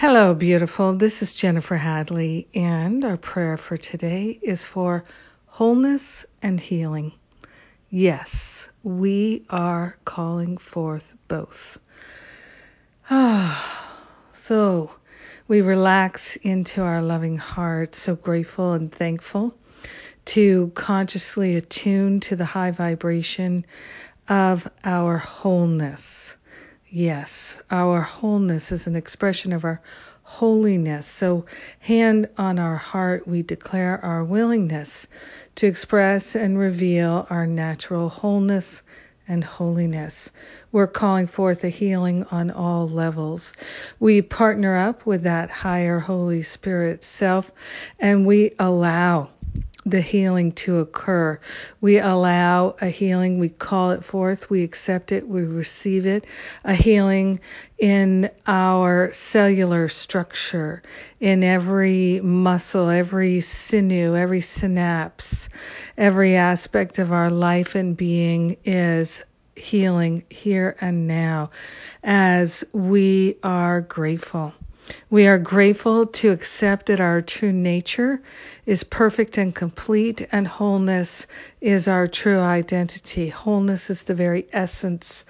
Hello, beautiful. This is Jennifer Hadley, and our prayer for today is for wholeness and healing. Yes, we are calling forth both. Ah, so we relax into our loving heart, so grateful and thankful to consciously attune to the high vibration of our wholeness. Yes, our wholeness is an expression of our holiness. So, hand on our heart, we declare our willingness to express and reveal our natural wholeness and holiness. We're calling forth a healing on all levels. We partner up with that higher Holy Spirit self and we allow the healing to occur. We allow a healing, we call it forth, we accept it, we receive it, a healing in our cellular structure, in every muscle, every sinew, every synapse, every aspect of our life and being is healing here and now as we are grateful. We are grateful to accept that our true nature is perfect and complete, and wholeness is our true identity. Wholeness is the very essence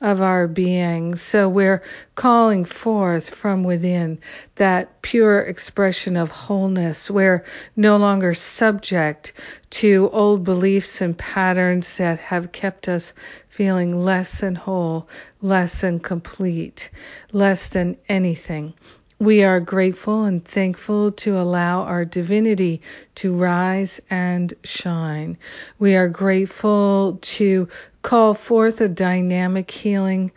of our being. So we're calling forth from within that pure expression of wholeness. We're no longer subject to old beliefs and patterns that have kept us feeling less than whole, less than complete, less than anything. We are grateful and thankful to allow our divinity to rise and shine. We are grateful to call forth a dynamic healing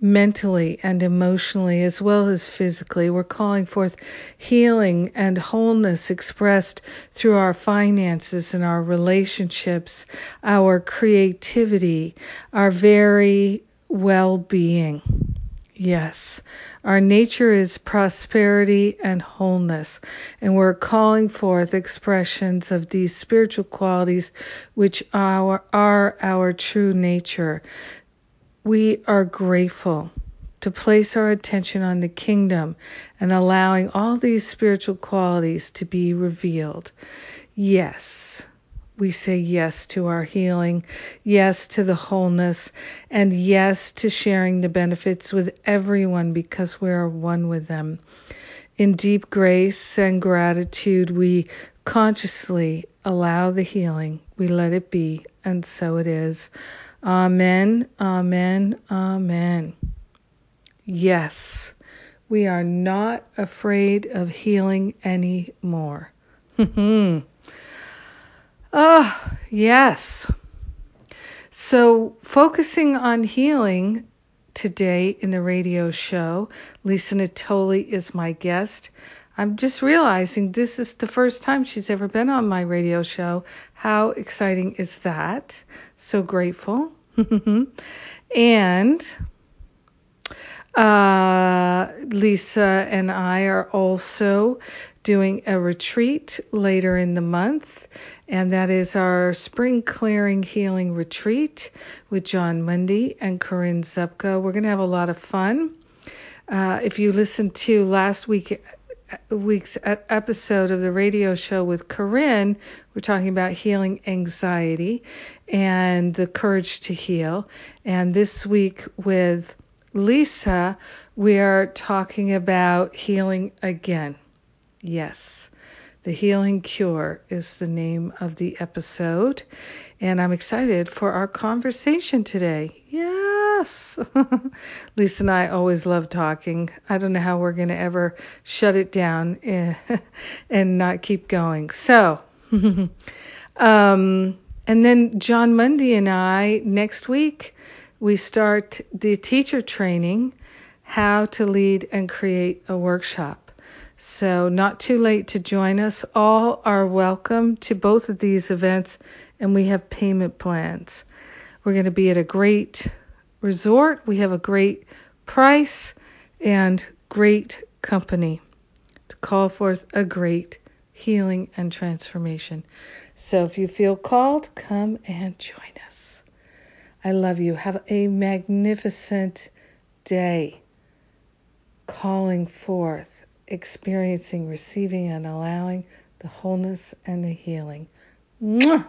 mentally and emotionally as well as physically. We're calling forth healing and wholeness expressed through our finances and our relationships, our creativity, our very well being. Yes, our nature is prosperity and wholeness, and we're calling forth expressions of these spiritual qualities which are, are our true nature. We are grateful to place our attention on the kingdom and allowing all these spiritual qualities to be revealed. Yes we say yes to our healing, yes to the wholeness, and yes to sharing the benefits with everyone because we are one with them. In deep grace and gratitude, we consciously allow the healing. We let it be, and so it is. Amen, amen, amen. Yes, we are not afraid of healing anymore. Oh, yes. So, focusing on healing today in the radio show, Lisa Natoli is my guest. I'm just realizing this is the first time she's ever been on my radio show. How exciting is that? So grateful. and uh, Lisa and I are also doing a retreat later in the month, and that is our Spring Clearing Healing Retreat with Jon Mundy and Corinne Zupko. We're going to have a lot of fun. Uh, if you listened to last week week's episode of the radio show with Corinne, we're talking about healing anxiety and the courage to heal. And this week with Lisa, we are talking about healing again. Yes. The Healing Cure is the name of the episode. And I'm excited for our conversation today. Yes. Lisa and I always love talking. I don't know how we're going to ever shut it down and not keep going. So, um, and then Jon Mundy and I, next week, we start the teacher training, How to Lead and Create a Workshop. So, not too late to join us. All are welcome to both of these events, and we have payment plans. We're going to be at a great resort. We have a great price and great company to call forth a great healing and transformation. So, if you feel called, come and join us. I love you. Have a magnificent day calling forth experiencing, receiving, and allowing the wholeness and the healing. Mwah!